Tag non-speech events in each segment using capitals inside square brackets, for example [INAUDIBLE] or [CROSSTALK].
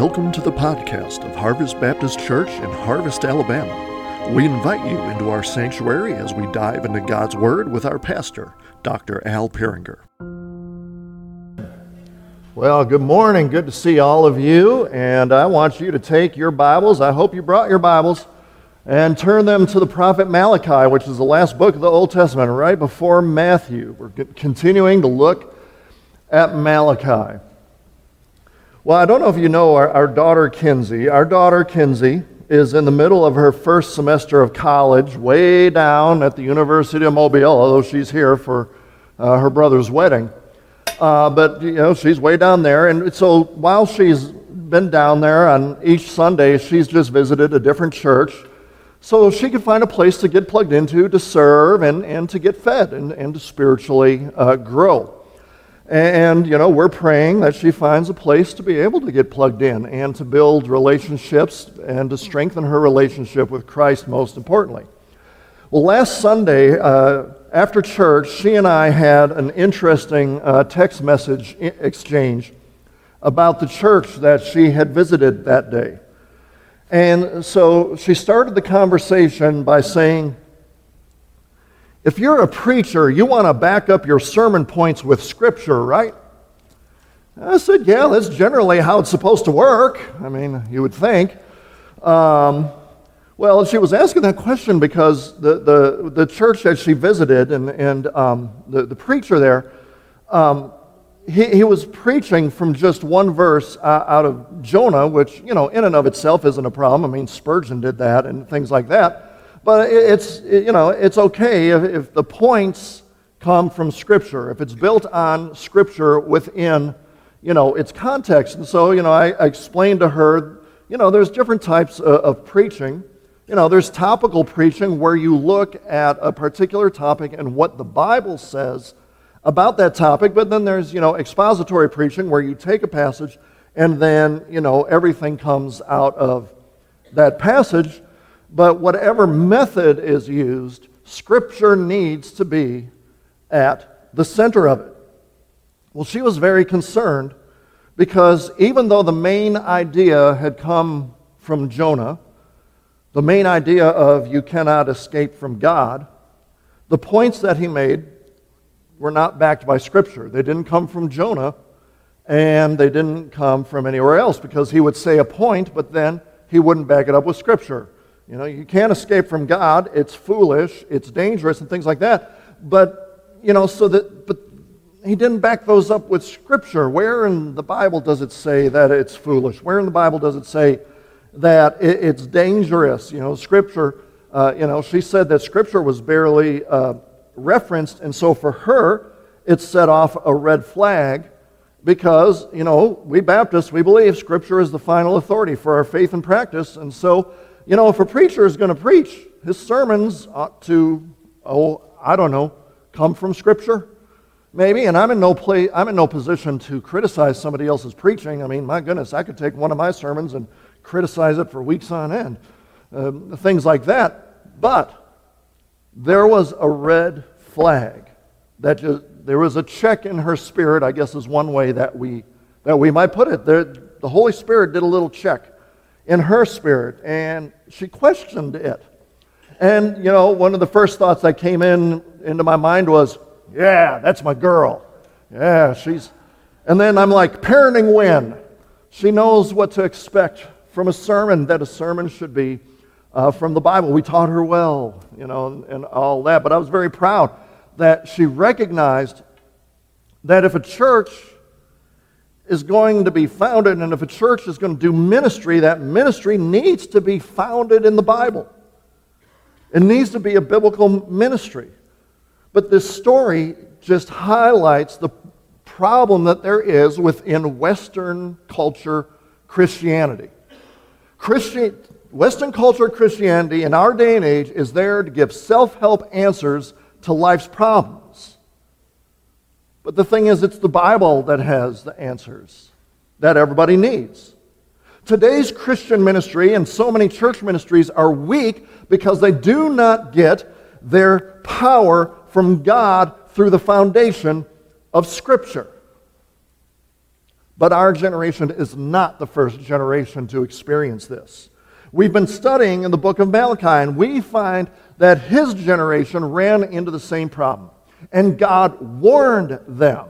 Welcome to the podcast of Harvest Baptist Church in Harvest, Alabama. We invite you into our sanctuary as we dive into God's Word with our pastor, Dr. Al Peringer. Well, good morning. Good to see all of you. And I want you to take your Bibles. I hope you brought your Bibles and turn them to the prophet Malachi, which is the last book of the Old Testament, right before Matthew. We're continuing to look at Malachi. Well, I don't know if you know our, our daughter Kinsey. Our daughter Kinsey is in the middle of her first semester of college, way down at the University of Mobile, although she's here for uh, her brother's wedding. Uh, but, you know, she's way down there. And so while she's been down there on each Sunday, she's just visited a different church so she could find a place to get plugged into, to serve, and, and to get fed and, and to spiritually uh, grow. And, you know, we're praying that she finds a place to be able to get plugged in and to build relationships and to strengthen her relationship with Christ, most importantly. Well, last Sunday, uh, after church, she and I had an interesting uh, text message exchange about the church that she had visited that day. And so she started the conversation by saying, if you're a preacher, you want to back up your sermon points with Scripture, right? I said, Yeah, that's generally how it's supposed to work. I mean, you would think. Um, well, she was asking that question because the, the, the church that she visited and, and um, the, the preacher there, um, he, he was preaching from just one verse uh, out of Jonah, which, you know, in and of itself isn't a problem. I mean, Spurgeon did that and things like that. But it's, you know, it's okay if, if the points come from Scripture, if it's built on Scripture within, you know, its context. And so, you know, I, I explained to her, you know, there's different types of, of preaching. You know, there's topical preaching where you look at a particular topic and what the Bible says about that topic, but then there's, you know, expository preaching where you take a passage and then, you know, everything comes out of that passage. But whatever method is used, Scripture needs to be at the center of it. Well, she was very concerned because even though the main idea had come from Jonah, the main idea of you cannot escape from God, the points that he made were not backed by Scripture. They didn't come from Jonah, and they didn't come from anywhere else because he would say a point, but then he wouldn't back it up with Scripture. You know, you can't escape from God. It's foolish, it's dangerous, and things like that. But, you know, so that, but he didn't back those up with Scripture. Where in the Bible does it say that it's foolish? Where in the Bible does it say that it's dangerous? You know, Scripture, uh, you know, she said that Scripture was barely uh, referenced, and so for her, it set off a red flag because, you know, we Baptists, we believe Scripture is the final authority for our faith and practice, and so you know, if a preacher is going to preach, his sermons ought to, oh, I don't know, come from Scripture, maybe. And I'm in no play, I'm in no position to criticize somebody else's preaching. I mean, my goodness, I could take one of my sermons and criticize it for weeks on end, uh, things like that. But there was a red flag that just, there was a check in her spirit. I guess is one way that we that we might put it. There, the Holy Spirit did a little check in her spirit, and she questioned it. And, you know, one of the first thoughts that came in into my mind was, yeah, that's my girl. Yeah, she's. And then I'm like, parenting when? She knows what to expect from a sermon, that a sermon should be uh, from the Bible. We taught her well, you know, and, and all that. But I was very proud that she recognized that if a church is going to be founded, and if a church is going to do ministry, that ministry needs to be founded in the Bible. It needs to be a biblical ministry. But this story just highlights the problem that there is within Western culture Christianity. Christian, Western culture Christianity in our day and age is there to give self help answers to life's problems. But the thing is, it's the Bible that has the answers that everybody needs. Today's Christian ministry and so many church ministries are weak because they do not get their power from God through the foundation of Scripture. But our generation is not the first generation to experience this. We've been studying in the book of Malachi, and we find that his generation ran into the same problem. And God warned them.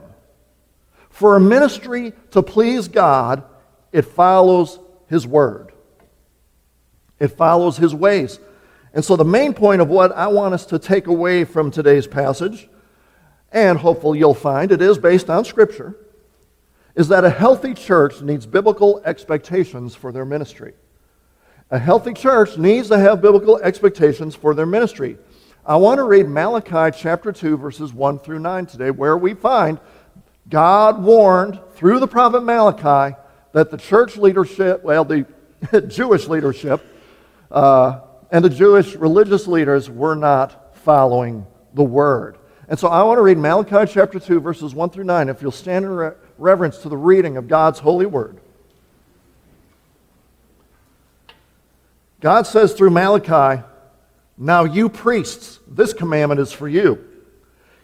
For a ministry to please God, it follows his word, it follows his ways. And so, the main point of what I want us to take away from today's passage, and hopefully you'll find it is based on Scripture, is that a healthy church needs biblical expectations for their ministry. A healthy church needs to have biblical expectations for their ministry. I want to read Malachi chapter 2, verses 1 through 9 today, where we find God warned through the prophet Malachi that the church leadership, well, the [LAUGHS] Jewish leadership, uh, and the Jewish religious leaders were not following the word. And so I want to read Malachi chapter 2, verses 1 through 9, if you'll stand in re- reverence to the reading of God's holy word. God says through Malachi, Now you priests, this commandment is for you.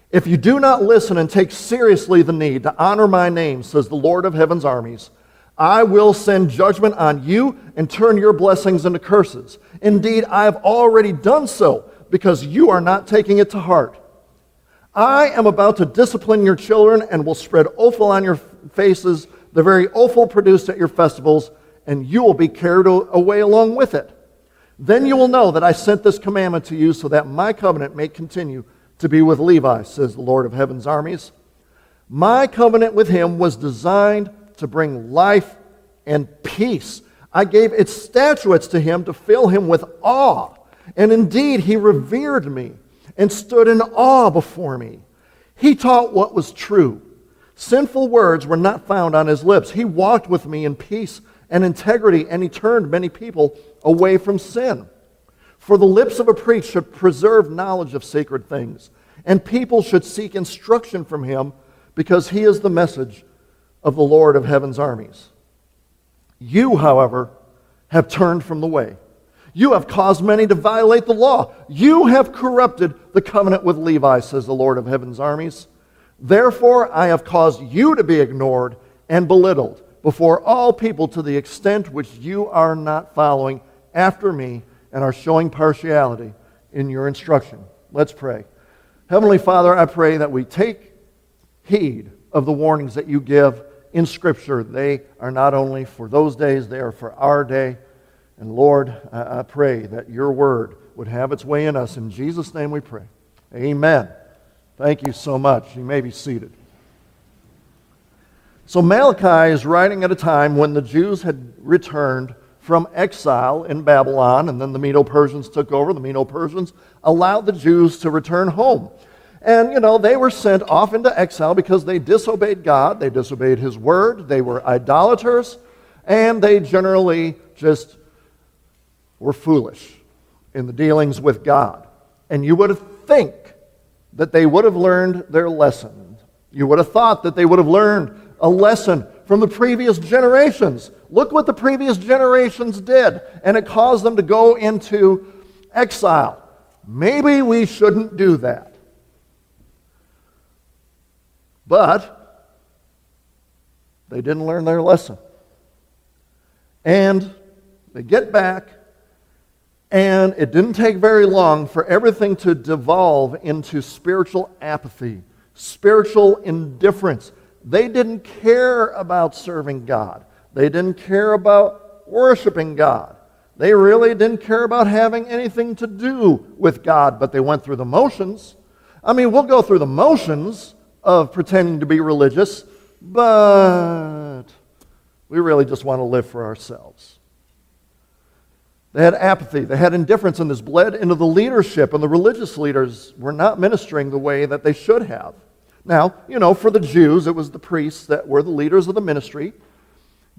If you do not listen and take seriously the need to honor my name, says the Lord of heaven's armies, I will send judgment on you and turn your blessings into curses. Indeed, I have already done so because you are not taking it to heart. I am about to discipline your children and will spread offal on your faces, the very offal produced at your festivals, and you will be carried away along with it. Then you will know that I sent this commandment to you so that my covenant may continue to be with Levi, says the Lord of heaven's armies. My covenant with him was designed to bring life and peace. I gave its statutes to him to fill him with awe. And indeed, he revered me and stood in awe before me. He taught what was true. Sinful words were not found on his lips. He walked with me in peace and integrity, and he turned many people away from sin. For the lips of a priest should preserve knowledge of sacred things, and people should seek instruction from him, because he is the message of the Lord of heaven's armies. You, however, have turned from the way. You have caused many to violate the law. You have corrupted the covenant with Levi, says the Lord of heaven's armies. Therefore, I have caused you to be ignored and belittled before all people to the extent which you are not following after me and are showing partiality in your instruction. Let's pray. Heavenly Father, I pray that we take heed of the warnings that you give in Scripture. They are not only for those days, they are for our day. And Lord, I, pray that your word would have its way in us. In Jesus' name we pray. Amen. Thank you so much. You may be seated. So Malachi is writing at a time when the Jews had returned from exile in Babylon, and then the Medo Persians took over. The Medo Persians allowed the Jews to return home. And, you know, they were sent off into exile because they disobeyed God, they disobeyed His word, they were idolaters, and they generally just were foolish in the dealings with God. And you would have think that they would have learned their lesson. You would have thought that they would have learned a lesson from the previous generations. Look what the previous generations did, and it caused them to go into exile. Maybe we shouldn't do that. But they didn't learn their lesson. And they get back, and it didn't take very long for everything to devolve into spiritual apathy, spiritual indifference. They didn't care about serving God, they didn't care about worshiping God. They really didn't care about having anything to do with God, but they went through the motions. I mean, we'll go through the motions of pretending to be religious, but we really just want to live for ourselves. They had apathy, they had indifference, and this bled into the leadership, and the religious leaders were not ministering the way that they should have. Now, you know, for the Jews, it was the priests that were the leaders of the ministry.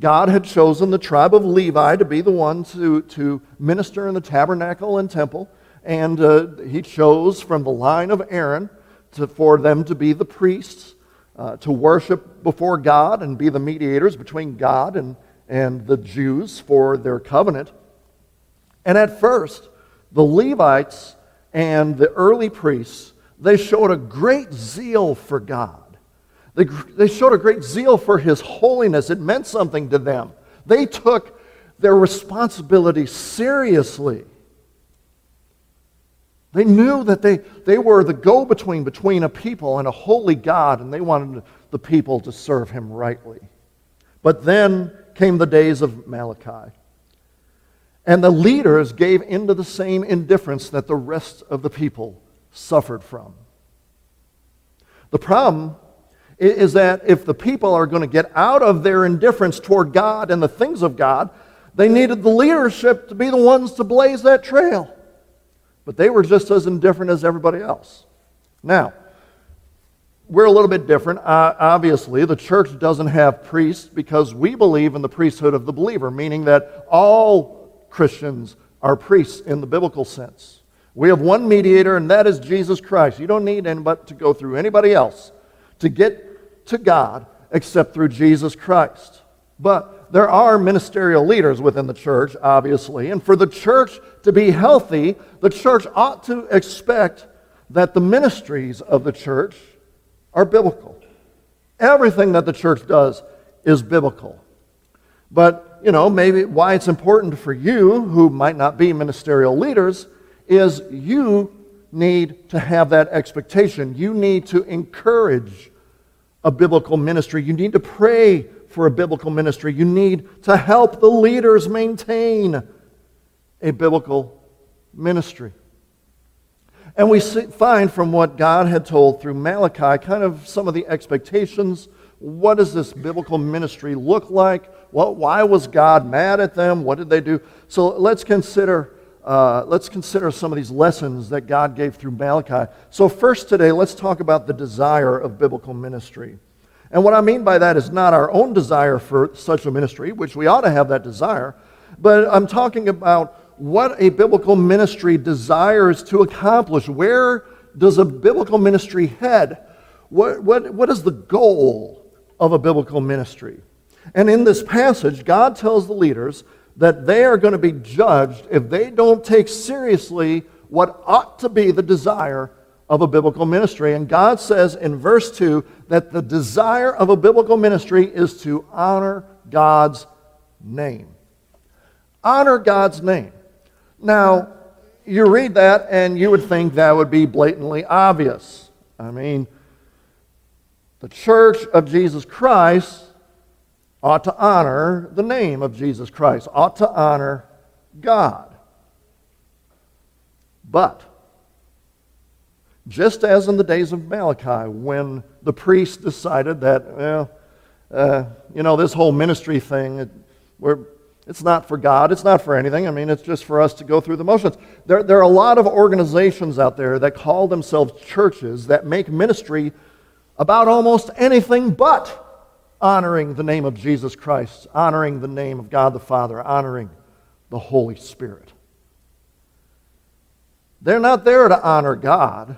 God had chosen the tribe of Levi to be the one to, to minister in the tabernacle and temple, and uh, he chose from the line of Aaron to, for them to be the priests, uh, to worship before God and be the mediators between God and, and the Jews for their covenant. And at first, the Levites and the early priests, they showed a great zeal for God. They, they showed a great zeal for his holiness. It meant something to them. They took their responsibility seriously. They knew that they, they were the go between between a people and a holy God, and they wanted the people to serve him rightly. But then came the days of Malachi. And the leaders gave into the same indifference that the rest of the people suffered from. The problem is that if the people are going to get out of their indifference toward God and the things of God, they needed the leadership to be the ones to blaze that trail. But they were just as indifferent as everybody else. Now, we're a little bit different. Uh, obviously, the church doesn't have priests because we believe in the priesthood of the believer, meaning that all Christians are priests in the biblical sense. We have one mediator, and that is Jesus Christ. You don't need anybody to go through anybody else to get to God except through Jesus Christ. But there are ministerial leaders within the church, obviously, and for the church to be healthy, the church ought to expect that the ministries of the church are biblical. Everything that the church does is biblical. But, you know, maybe why it's important for you, who might not be ministerial leaders, is you need to have that expectation. You need to encourage a biblical ministry. You need to pray for a biblical ministry. You need to help the leaders maintain a biblical ministry. And we see, find from what God had told through Malachi kind of some of the expectations. What does this biblical ministry look like? What, why was God mad at them? What did they do? So let's consider, uh, let's consider some of these lessons that God gave through Malachi. So, first today, let's talk about the desire of biblical ministry. And what I mean by that is not our own desire for such a ministry, which we ought to have that desire, but I'm talking about what a biblical ministry desires to accomplish. Where does a biblical ministry head? What, what, what is the goal of a biblical ministry? And in this passage, God tells the leaders that they are going to be judged if they don't take seriously what ought to be the desire of a biblical ministry. And God says in verse 2 that the desire of a biblical ministry is to honor God's name. Honor God's name. Now, you read that and you would think that would be blatantly obvious. I mean, the church of Jesus Christ ought to honor the name of Jesus Christ, ought to honor God. But, just as in the days of Malachi, when the priests decided that, well, uh, you know, this whole ministry thing, it, it's not for God, it's not for anything. I mean, it's just for us to go through the motions. There, there are a lot of organizations out there that call themselves churches that make ministry about almost anything but honoring the name of Jesus Christ, honoring the name of God the Father, honoring the Holy Spirit. They're not there to honor God.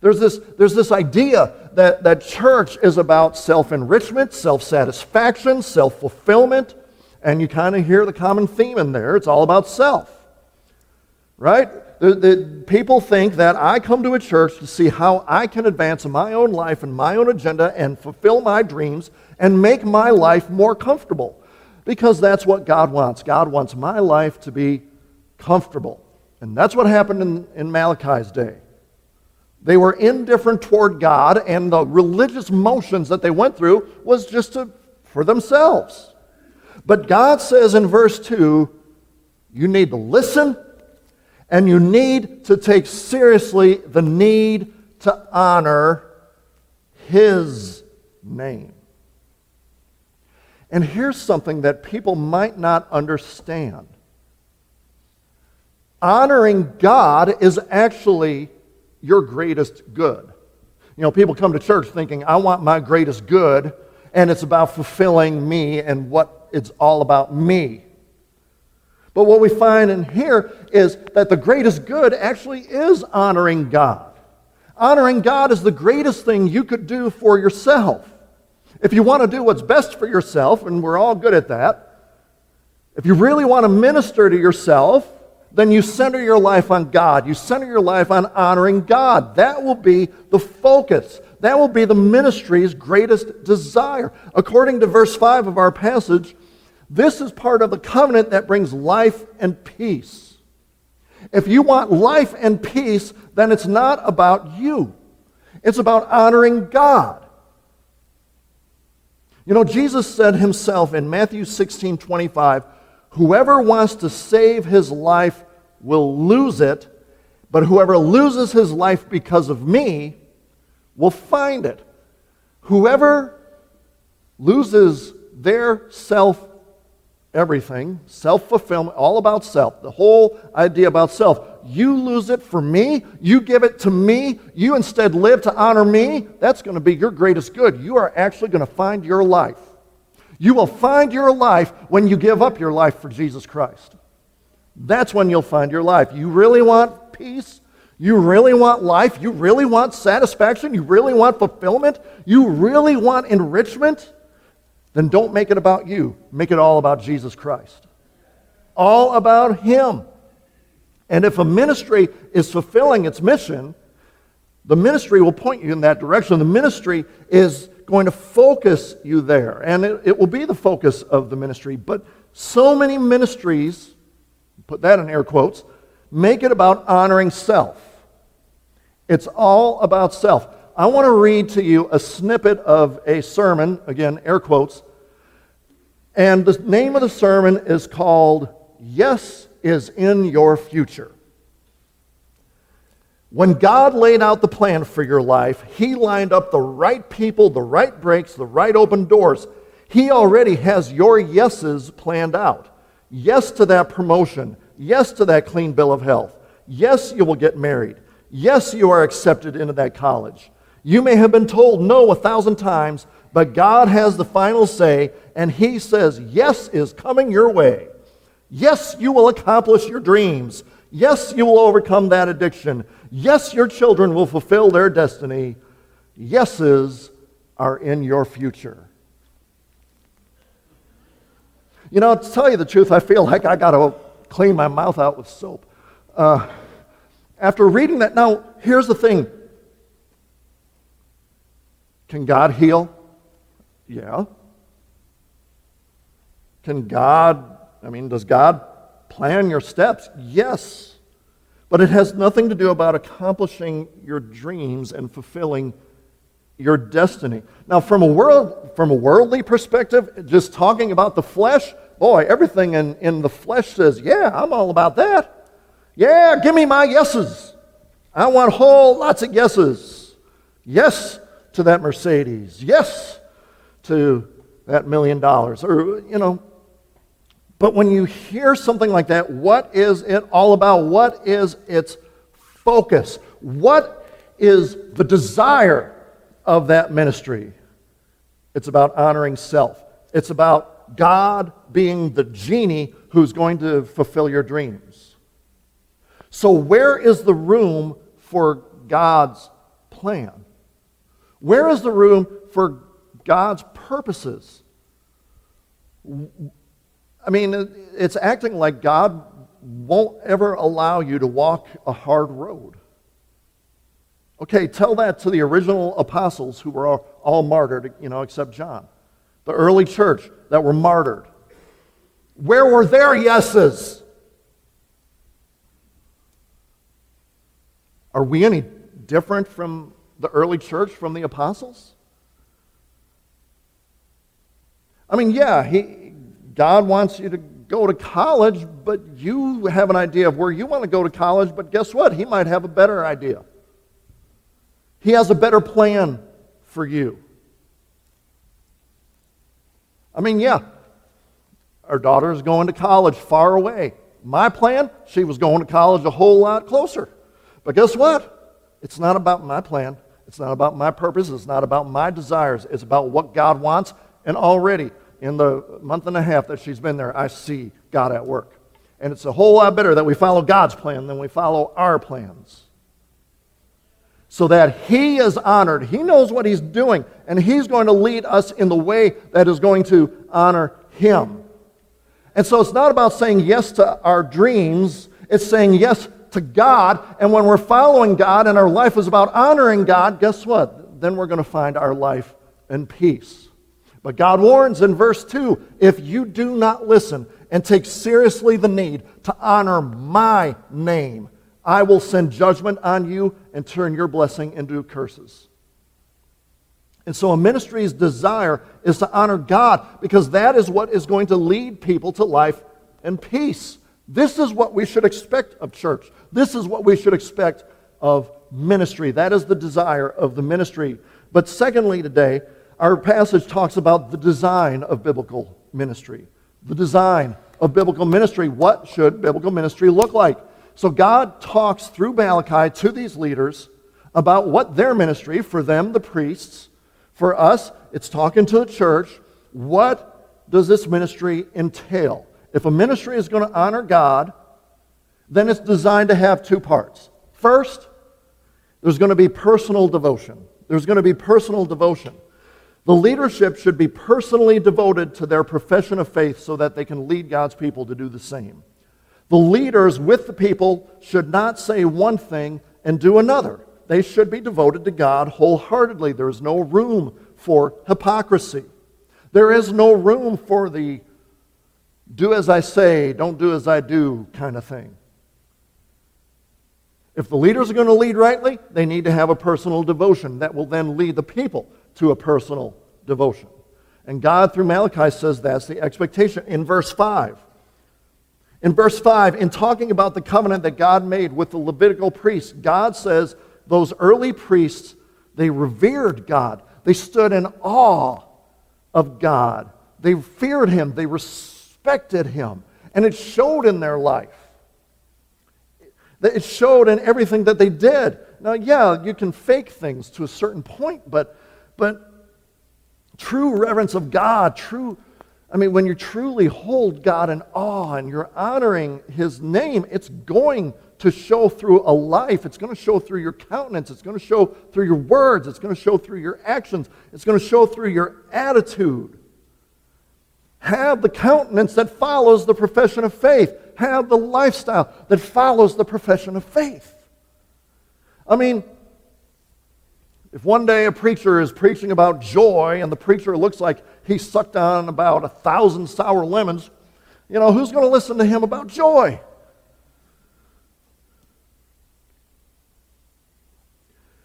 There's this, there's this idea that, that church is about self enrichment, self satisfaction, self fulfillment, and you kind of hear the common theme in there. It's all about self. Right? The, the, people think that I come to a church to see how I can advance my own life and my own agenda and fulfill my dreams and make my life more comfortable. Because that's what God wants. God wants my life to be comfortable. And that's what happened in, in Malachi's day. They were indifferent toward God, and the religious motions that they went through was just to, for themselves. But God says in verse 2 you need to listen and you need to take seriously the need to honor His name. And here's something that people might not understand honoring God is actually your greatest good. You know, people come to church thinking, I want my greatest good, and it's about fulfilling me and what it's all about me. But what we find in here is that the greatest good actually is honoring God. Honoring God is the greatest thing you could do for yourself. If you want to do what's best for yourself, and we're all good at that, if you really want to minister to yourself, then you center your life on God. You center your life on honoring God. That will be the focus. That will be the ministry's greatest desire. According to verse 5 of our passage, this is part of the covenant that brings life and peace. If you want life and peace, then it's not about you. It's about honoring God. You know, Jesus said himself in Matthew 16 25, Whoever wants to save his life will lose it, but whoever loses his life because of me will find it. Whoever loses their self everything, self fulfillment, all about self, the whole idea about self. You lose it for me, you give it to me, you instead live to honor me, that's going to be your greatest good. You are actually going to find your life. You will find your life when you give up your life for Jesus Christ. That's when you'll find your life. You really want peace? You really want life? You really want satisfaction? You really want fulfillment? You really want enrichment? Then don't make it about you. Make it all about Jesus Christ. All about Him. And if a ministry is fulfilling its mission, the ministry will point you in that direction. The ministry is going to focus you there, and it, it will be the focus of the ministry. But so many ministries, put that in air quotes, make it about honoring self. It's all about self. I want to read to you a snippet of a sermon, again, air quotes. And the name of the sermon is called Yes is in Your Future. When God laid out the plan for your life, He lined up the right people, the right breaks, the right open doors. He already has your yeses planned out. Yes to that promotion. Yes to that clean bill of health. Yes, you will get married. Yes, you are accepted into that college. You may have been told no a thousand times, but God has the final say, and He says, Yes is coming your way. Yes, you will accomplish your dreams. Yes, you will overcome that addiction. Yes, your children will fulfill their destiny. Yeses are in your future. You know, to tell you the truth, I feel like I got to clean my mouth out with soap. Uh, after reading that, now, here's the thing can God heal? Yeah. Can God, I mean, does God plan your steps? Yes. But it has nothing to do about accomplishing your dreams and fulfilling your destiny. Now, from a, world, from a worldly perspective, just talking about the flesh, boy, everything in, in the flesh says, yeah, I'm all about that. Yeah, give me my yeses. I want whole lots of yeses. Yes, to that Mercedes. Yes to that million dollars. Or, you know, but when you hear something like that, what is it all about? What is its focus? What is the desire of that ministry? It's about honoring self. It's about God being the genie who's going to fulfill your dreams. So, where is the room for God's plan? Where is the room for God's purposes? I mean, it's acting like God won't ever allow you to walk a hard road. Okay, tell that to the original apostles who were all, all martyred, you know, except John. The early church that were martyred. Where were their yeses? Are we any different from the early church from the apostles? I mean, yeah, he, God wants you to go to college, but you have an idea of where you want to go to college, but guess what? He might have a better idea. He has a better plan for you. I mean, yeah, our daughter is going to college far away. My plan, she was going to college a whole lot closer. But guess what? It's not about my plan. It's not about my purpose. It's not about my desires. It's about what God wants. And already, in the month and a half that she's been there, I see God at work. And it's a whole lot better that we follow God's plan than we follow our plans. So that He is honored. He knows what He's doing, and He's going to lead us in the way that is going to honor Him. And so it's not about saying yes to our dreams, it's saying yes to God. And when we're following God and our life is about honoring God, guess what? then we're going to find our life in peace. But God warns in verse 2 if you do not listen and take seriously the need to honor my name, I will send judgment on you and turn your blessing into curses. And so a ministry's desire is to honor God because that is what is going to lead people to life and peace. This is what we should expect of church. This is what we should expect of ministry. That is the desire of the ministry. But secondly, today, our passage talks about the design of biblical ministry. The design of biblical ministry. What should biblical ministry look like? So God talks through Malachi to these leaders about what their ministry, for them, the priests, for us, it's talking to the church. What does this ministry entail? If a ministry is going to honor God, then it's designed to have two parts. First, there's going to be personal devotion. There's going to be personal devotion. The leadership should be personally devoted to their profession of faith so that they can lead God's people to do the same. The leaders with the people should not say one thing and do another. They should be devoted to God wholeheartedly. There is no room for hypocrisy. There is no room for the do as I say, don't do as I do kind of thing. If the leaders are going to lead rightly, they need to have a personal devotion that will then lead the people to a personal devotion. And God, through Malachi, says that's the expectation. In verse 5, in verse 5, in talking about the covenant that God made with the Levitical priests, God says those early priests, they revered God. They stood in awe of God. They feared Him. They respected Him. And it showed in their life. It showed in everything that they did. Now, yeah, you can fake things to a certain point, but but true reverence of God, true, I mean, when you truly hold God in awe and you're honoring His name, it's going to show through a life. It's going to show through your countenance. It's going to show through your words. It's going to show through your actions. It's going to show through your attitude. Have the countenance that follows the profession of faith. Have the lifestyle that follows the profession of faith. I mean, if one day a preacher is preaching about joy and the preacher looks like he sucked on about a thousand sour lemons, you know, who's going to listen to him about joy?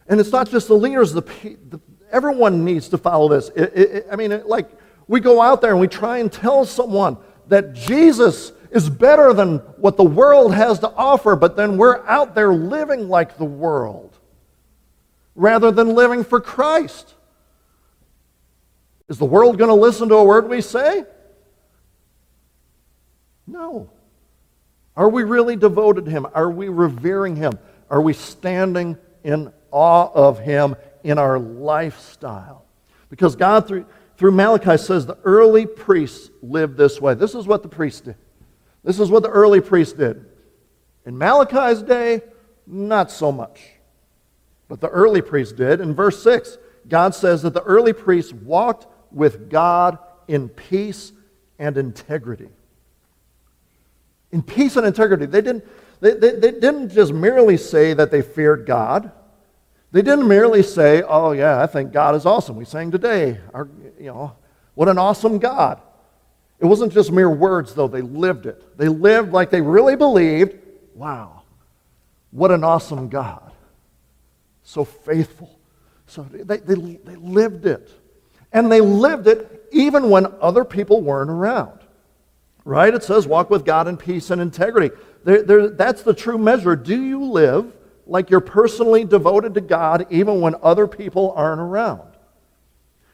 And it's not just the leaders, the, the everyone needs to follow this. It, it, I mean, it, like, we go out there and we try and tell someone that Jesus is better than what the world has to offer, but then we're out there living like the world rather than living for Christ. Is the world going to listen to a word we say? No. Are we really devoted to Him? Are we revering Him? Are we standing in awe of Him in our lifestyle? Because God, through, through Malachi, says the early priests lived this way. This is what the priests did. This is what the early priests did. In Malachi's day, not so much. But the early priests did. In verse 6, God says that the early priests walked with God in peace and integrity. In peace and integrity. They didn't, they, they, they didn't just merely say that they feared God. They didn't merely say, oh, yeah, I think God is awesome. We sang today, our, you know, what an awesome God. It wasn't just mere words, though. They lived it. They lived like they really believed, wow, what an awesome God so faithful. So they, they, they lived it. And they lived it even when other people weren't around. Right? It says, walk with God in peace and integrity. There, there, that's the true measure. Do you live like you're personally devoted to God even when other people aren't around?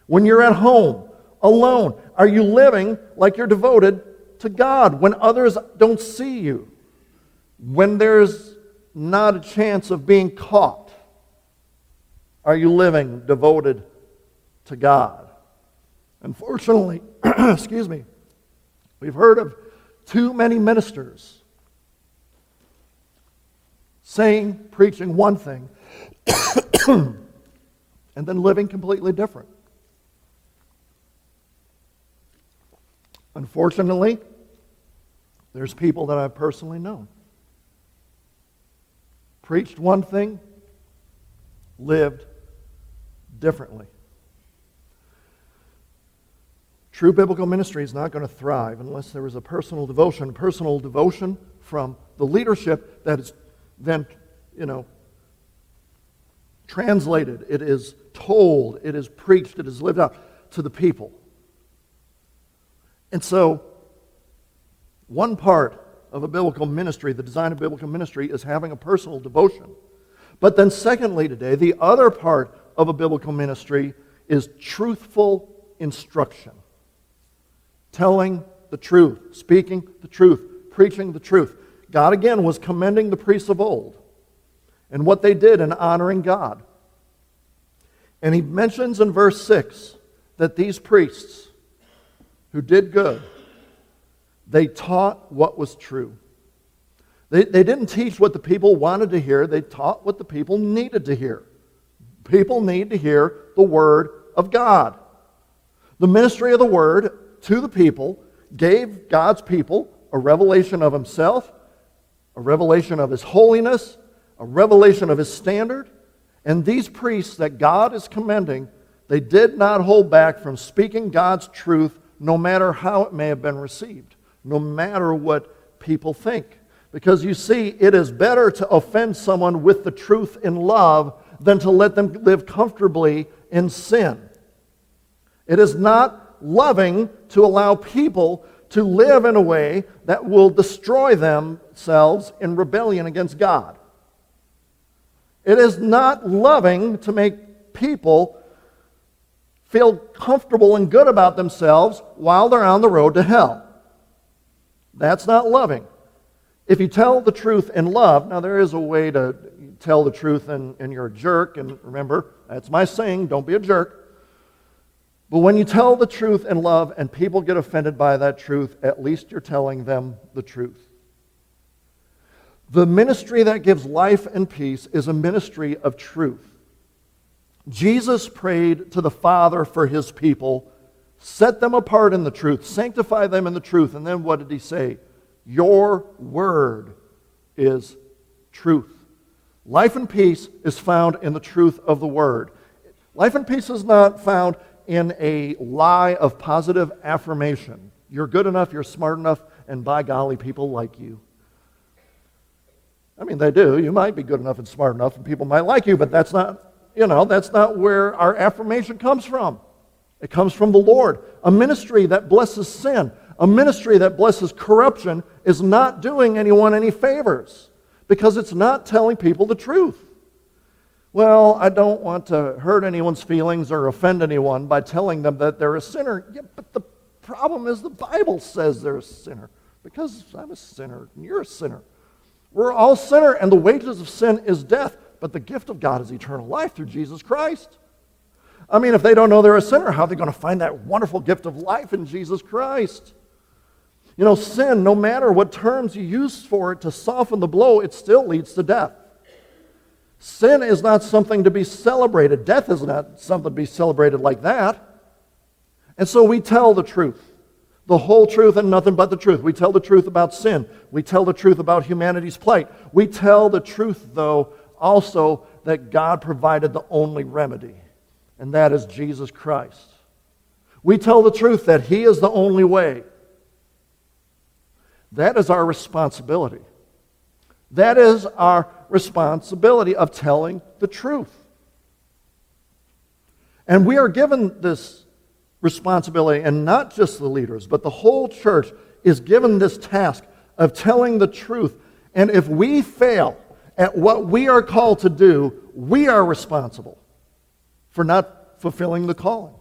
When you're at home, alone, are you living like you're devoted to God when others don't see you? When there's not a chance of being caught? Are you living devoted to God? Unfortunately, [CLEARS THROAT] excuse me, we've heard of too many ministers saying, preaching one thing, [COUGHS] and then living completely different. Unfortunately, there's people that I've personally known. Preached one thing, lived differently. True biblical ministry is not going to thrive unless there is a personal devotion, personal devotion from the leadership that is then, you know, translated, it is told, it is preached, it is lived out to the people. And so, one part of a biblical ministry, the design of biblical ministry, is having a personal devotion. But then, secondly, today, the other part of a biblical ministry is truthful instruction. Telling the truth, speaking the truth, preaching the truth. God, again, was commending the priests of old and what they did in honoring God. And he mentions in verse 6 that these priests who did good, they taught what was true. They, they didn't teach what the people wanted to hear, they taught what the people needed to hear. People need to hear the Word of God. The ministry of the Word to the people gave God's people a revelation of Himself, a revelation of His holiness, a revelation of His standard. And these priests that God is commending, they did not hold back from speaking God's truth no matter how it may have been received, no matter what people think. Because you see, it is better to offend someone with the truth in love than to let them live comfortably in sin. It is not loving to allow people to live in a way that will destroy themselves in rebellion against God. It is not loving to make people feel comfortable and good about themselves while they're on the road to hell. That's not loving. If you tell the truth in love, now there is a way to tell the truth and, and you're a jerk, and remember, that's my saying, don't be a jerk. But when you tell the truth in love and people get offended by that truth, at least you're telling them the truth. The ministry that gives life and peace is a ministry of truth. Jesus prayed to the Father for his people, set them apart in the truth, sanctify them in the truth. And then what did he say? Your word is truth. Life and peace is found in the truth of the word. Life and peace is not found in a lie of positive affirmation. You're good enough, you're smart enough, and by golly, people like you. I mean, they do. You might be good enough and smart enough, and people might like you, but that's not, you know, that's not where our affirmation comes from. It comes from the Lord. A ministry that blesses sin, a ministry that blesses corruption, is not doing anyone any favors because it's not telling people the truth. Well, I don't want to hurt anyone's feelings or offend anyone by telling them that they're a sinner. Yeah, but the problem is the Bible says they're a sinner because I'm a sinner and you're a sinner. We're all sinner, and the wages of sin is death, but the gift of God is eternal life through Jesus Christ. I mean, if they don't know they're a sinner, how are they going to find that wonderful gift of life in Jesus Christ? You know, sin, no matter what terms you use for it to soften the blow, it still leads to death. Sin is not something to be celebrated. Death is not something to be celebrated like that. And so we tell the truth the whole truth and nothing but the truth. We tell the truth about sin. We tell the truth about humanity's plight. We tell the truth, though, also that God provided the only remedy, and that is Jesus Christ. We tell the truth that He is the only way. That is our responsibility. That is our responsibility of telling the truth. And we are given this responsibility, and not just the leaders, but the whole church is given this task of telling the truth. And if we fail at what we are called to do, we are responsible for not fulfilling the calling.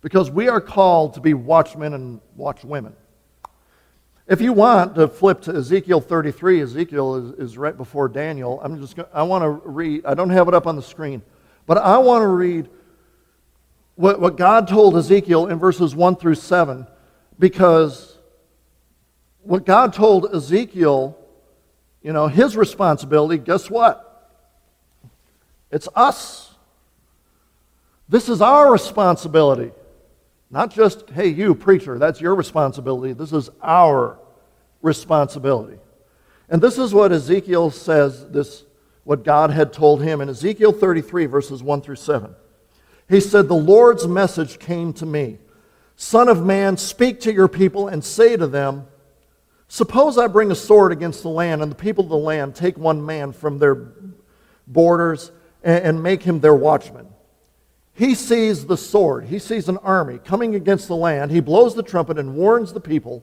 Because we are called to be watchmen and watchwomen. If you want to flip to Ezekiel 33, Ezekiel is, is right before Daniel. I'm just gonna, I want to read, I don't have it up on the screen, but I want to read what, what God told Ezekiel in verses 1 through 7 because what God told Ezekiel, you know, his responsibility, guess what? It's us. This is our responsibility. Not just, hey, you, preacher, that's your responsibility. This is our responsibility. And this is what Ezekiel says this what God had told him in Ezekiel 33, verses 1 through 7. He said, The Lord's message came to me Son of man, speak to your people and say to them, Suppose I bring a sword against the land, and the people of the land take one man from their borders and make him their watchman. He sees the sword, he sees an army coming against the land. He blows the trumpet and warns the people.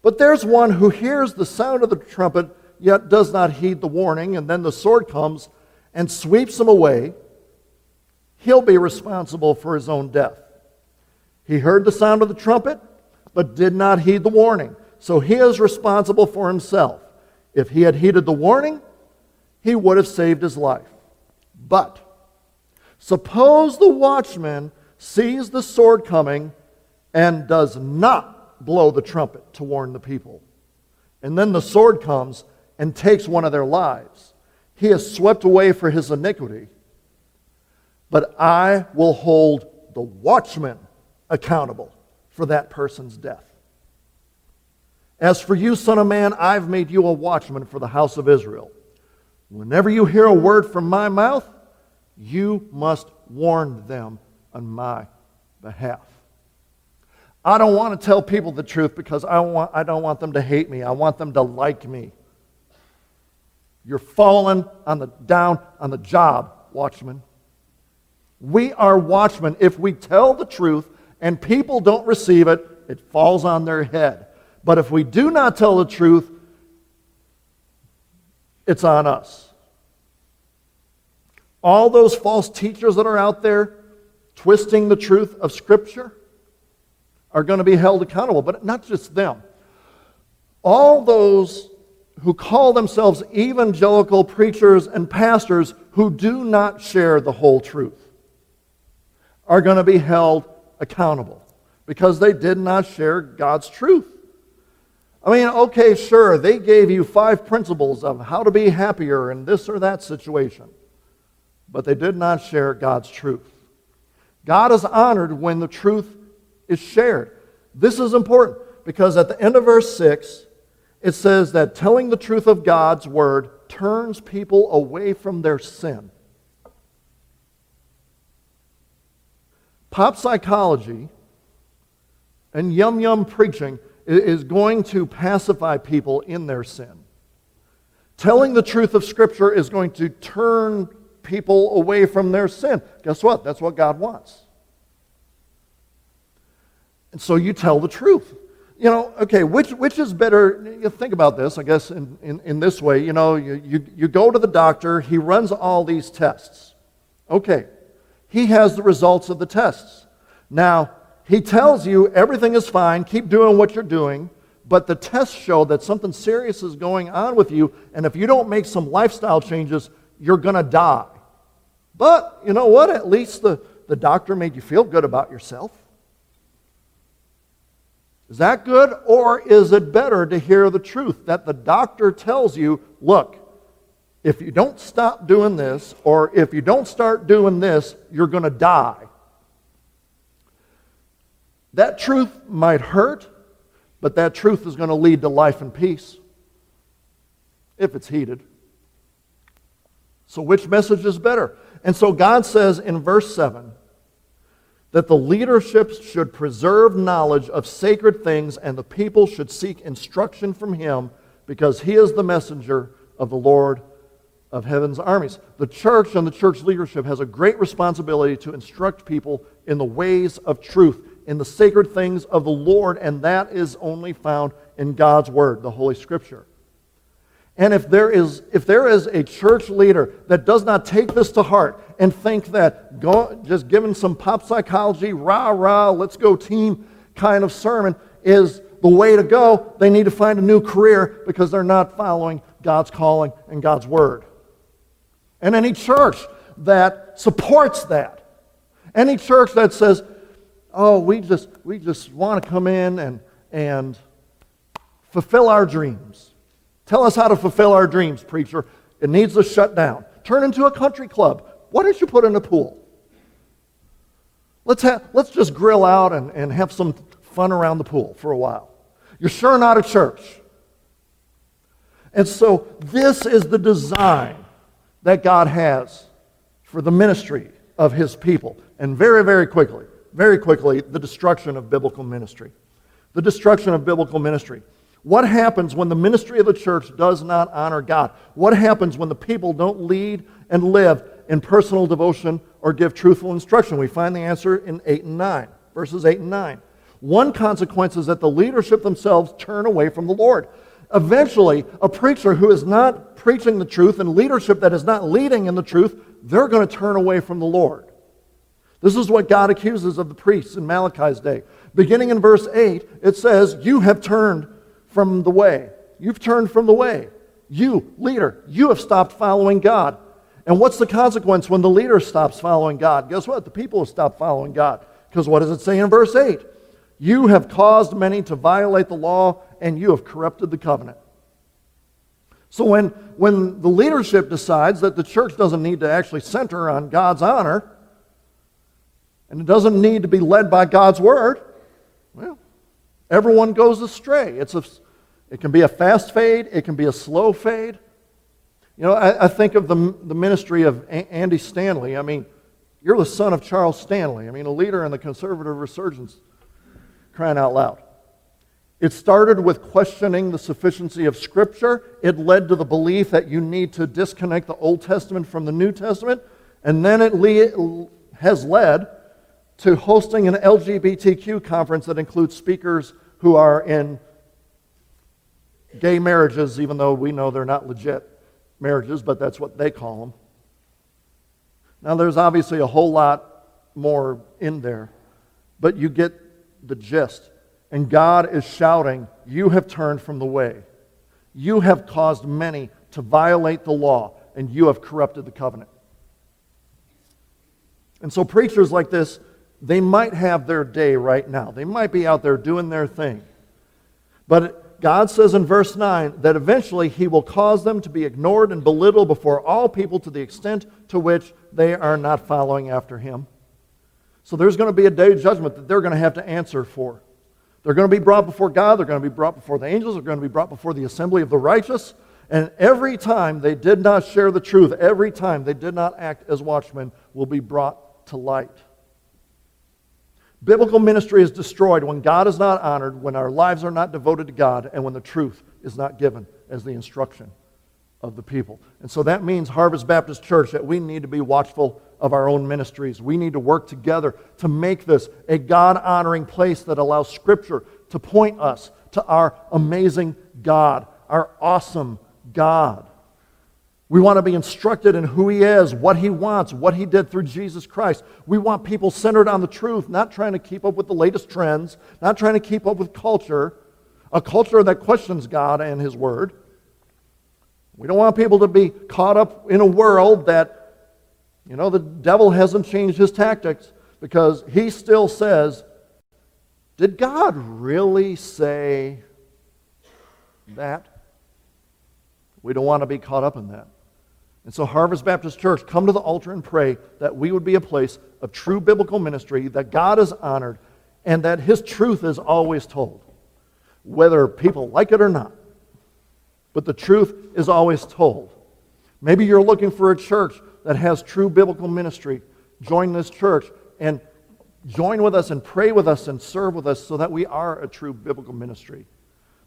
But there's one who hears the sound of the trumpet, yet does not heed the warning, and then the sword comes and sweeps him away. He'll be responsible for his own death. He heard the sound of the trumpet, but did not heed the warning. So he is responsible for himself. If he had heeded the warning, he would have saved his life. But suppose the watchman sees the sword coming and does not blow the trumpet to warn the people. And then the sword comes and takes one of their lives. He is swept away for his iniquity. But I will hold the watchman accountable for that person's death. As for you, Son of Man, I've made you a watchman for the house of Israel. Whenever you hear a word from my mouth, you must warn them on my behalf. I don't want to tell people the truth because I, want, I don't want them to hate me. I want them to like me. You're falling on the, down on the job, watchman. We are watchmen. If we tell the truth and people don't receive it, it falls on their head. But if we do not tell the truth, it's on us. All those false teachers that are out there twisting the truth of Scripture are going to be held accountable, but not just them. All those who call themselves evangelical preachers and pastors who do not share the whole truth are going to be held accountable because they did not share God's truth. I mean, okay, sure, they gave you five principles of how to be happier in this or that situation, but they did not share God's truth. God is honored when the truth is shared. This is important because at the end of verse 6, it says that telling the truth of God's word turns people away from their sin. Pop psychology and yum yum preaching is going to pacify people in their sin. Telling the truth of Scripture is going to turn people away from their sin. Guess what? That's what God wants. And so you tell the truth. You know, okay, which, which is better? You think about this, I guess, in, in, in this way. You know, you, you, you go to the doctor, he runs all these tests. Okay, he has the results of the tests. Now, he tells you everything is fine, keep doing what you're doing, but the tests show that something serious is going on with you, and if you don't make some lifestyle changes, you're going to die. But you know what? At least the, the doctor made you feel good about yourself. Is that good? Or is it better to hear the truth that the doctor tells you, look, if you don't stop doing this, or if you don't start doing this, you're going to die. That truth might hurt, but that truth is going to lead to life and peace if it's heeded. So, which message is better? And so, God says in verse 7 that the leadership should preserve knowledge of sacred things and the people should seek instruction from Him because He is the messenger of the Lord of heaven's armies. The church and the church leadership has a great responsibility to instruct people in the ways of truth, in the sacred things of the Lord, and that is only found in God's Word, the Holy Scripture. And if there is, if there is a church leader that does not take this to heart and think that go, just giving some pop psychology, rah, rah, let's go team kind of sermon is the way to go, they need to find a new career because they're not following God's calling and God's word. And any church that supports that, any church that says, oh, we just, we just want to come in and, and fulfill our dreams. Tell us how to fulfill our dreams, preacher. It needs to shut down. Turn into a country club. Why don't you put in a pool? Let's, let's just grill out and, and have some fun around the pool for a while. You're sure not a church. And so, this is the design that God has for the ministry of his people. And very, very quickly, very quickly, the destruction of biblical ministry. The destruction of biblical ministry. What happens when the ministry of the church does not honor God? What happens when the people don't lead and live in personal devotion or give truthful instruction? We find the answer in 8 and 9, verses 8 and 9. One consequence is that the leadership themselves turn away from the Lord. Eventually, a preacher who is not preaching the truth and leadership that is not leading in the truth, they're going to turn away from the Lord. This is what God accuses of the priests in Malachi's day. Beginning in verse 8, it says, You have turned from the way. You've turned from the way. You, leader, you have stopped following God. And what's the consequence when the leader stops following God? Guess what? The people have stopped following God. Because what does it say in verse 8? You have caused many to violate the law, and you have corrupted the covenant. So when, when the leadership decides that the church doesn't need to actually center on God's honor, and it doesn't need to be led by God's word, well, everyone goes astray. It's a, it can be a fast fade, it can be a slow fade. You know, I, I think of the, the ministry of a- Andy Stanley. I mean, you're the son of Charles Stanley. I mean, a leader in the conservative resurgence, crying out loud. It started with questioning the sufficiency of Scripture. It led to the belief that you need to disconnect the Old Testament from the New Testament. And then it le- has led to hosting an LGBTQ conference that includes speakers who are in gay marriages, even though we know they're not legit marriages, but that's what they call them. Now, there's obviously a whole lot more in there, but you get the gist. And God is shouting, You have turned from the way. You have caused many to violate the law, and you have corrupted the covenant. And so, preachers like this, they might have their day right now. They might be out there doing their thing. But God says in verse 9 that eventually He will cause them to be ignored and belittled before all people to the extent to which they are not following after Him. So, there's going to be a day of judgment that they're going to have to answer for. They're going to be brought before God. They're going to be brought before the angels. They're going to be brought before the assembly of the righteous. And every time they did not share the truth, every time they did not act as watchmen, will be brought to light. Biblical ministry is destroyed when God is not honored, when our lives are not devoted to God, and when the truth is not given as the instruction of the people. And so that means Harvest Baptist Church that we need to be watchful of our own ministries. We need to work together to make this a God honoring place that allows Scripture to point us to our amazing God, our awesome God. We want to be instructed in who He is, what He wants, what He did through Jesus Christ. We want people centered on the truth, not trying to keep up with the latest trends, not trying to keep up with culture, a culture that questions God and His Word. We don't want people to be caught up in a world that, you know, the devil hasn't changed his tactics because he still says, Did God really say that? We don't want to be caught up in that. And so, Harvest Baptist Church, come to the altar and pray that we would be a place of true biblical ministry, that God is honored, and that His truth is always told, whether people like it or not. But the truth is always told. Maybe you're looking for a church that has true biblical ministry. Join this church and join with us and pray with us and serve with us so that we are a true biblical ministry.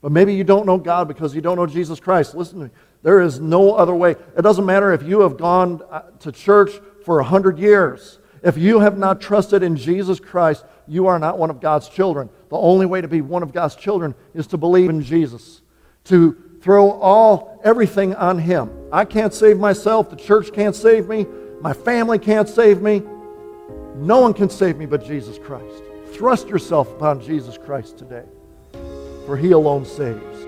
But maybe you don't know God because you don't know Jesus Christ. Listen to me. There is no other way. It doesn't matter if you have gone uh, to church for a hundred years. If you have not trusted in Jesus Christ, you are not one of God's children. The only way to be one of God's children is to believe in Jesus, to throw all everything on Him. I can't save myself. The church can't save me. My family can't save me. No one can save me but Jesus Christ. Thrust yourself upon Jesus Christ today for he alone saves.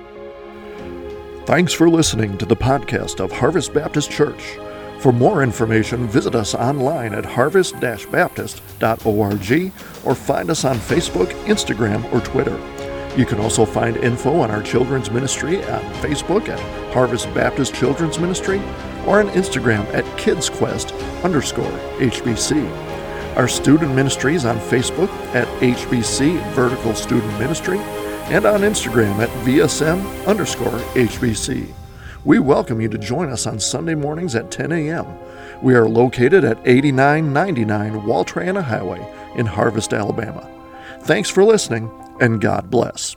Thanks for listening to the podcast of Harvest Baptist Church. For more information, visit us online at harvest baptist.org or find us on Facebook, Instagram, or Twitter. You can also find info on our children's ministry on Facebook at Harvest Baptist Children's Ministry or on Instagram at KidsQuest underscore HBC. Our student ministries on Facebook at HBC Vertical Student Ministry and on Instagram at VSM underscore HBC. We welcome you to join us on Sunday mornings at 10 a.m. We are located at 8999 Wall Triana Highway in Harvest, Alabama. Thanks for listening, and God bless.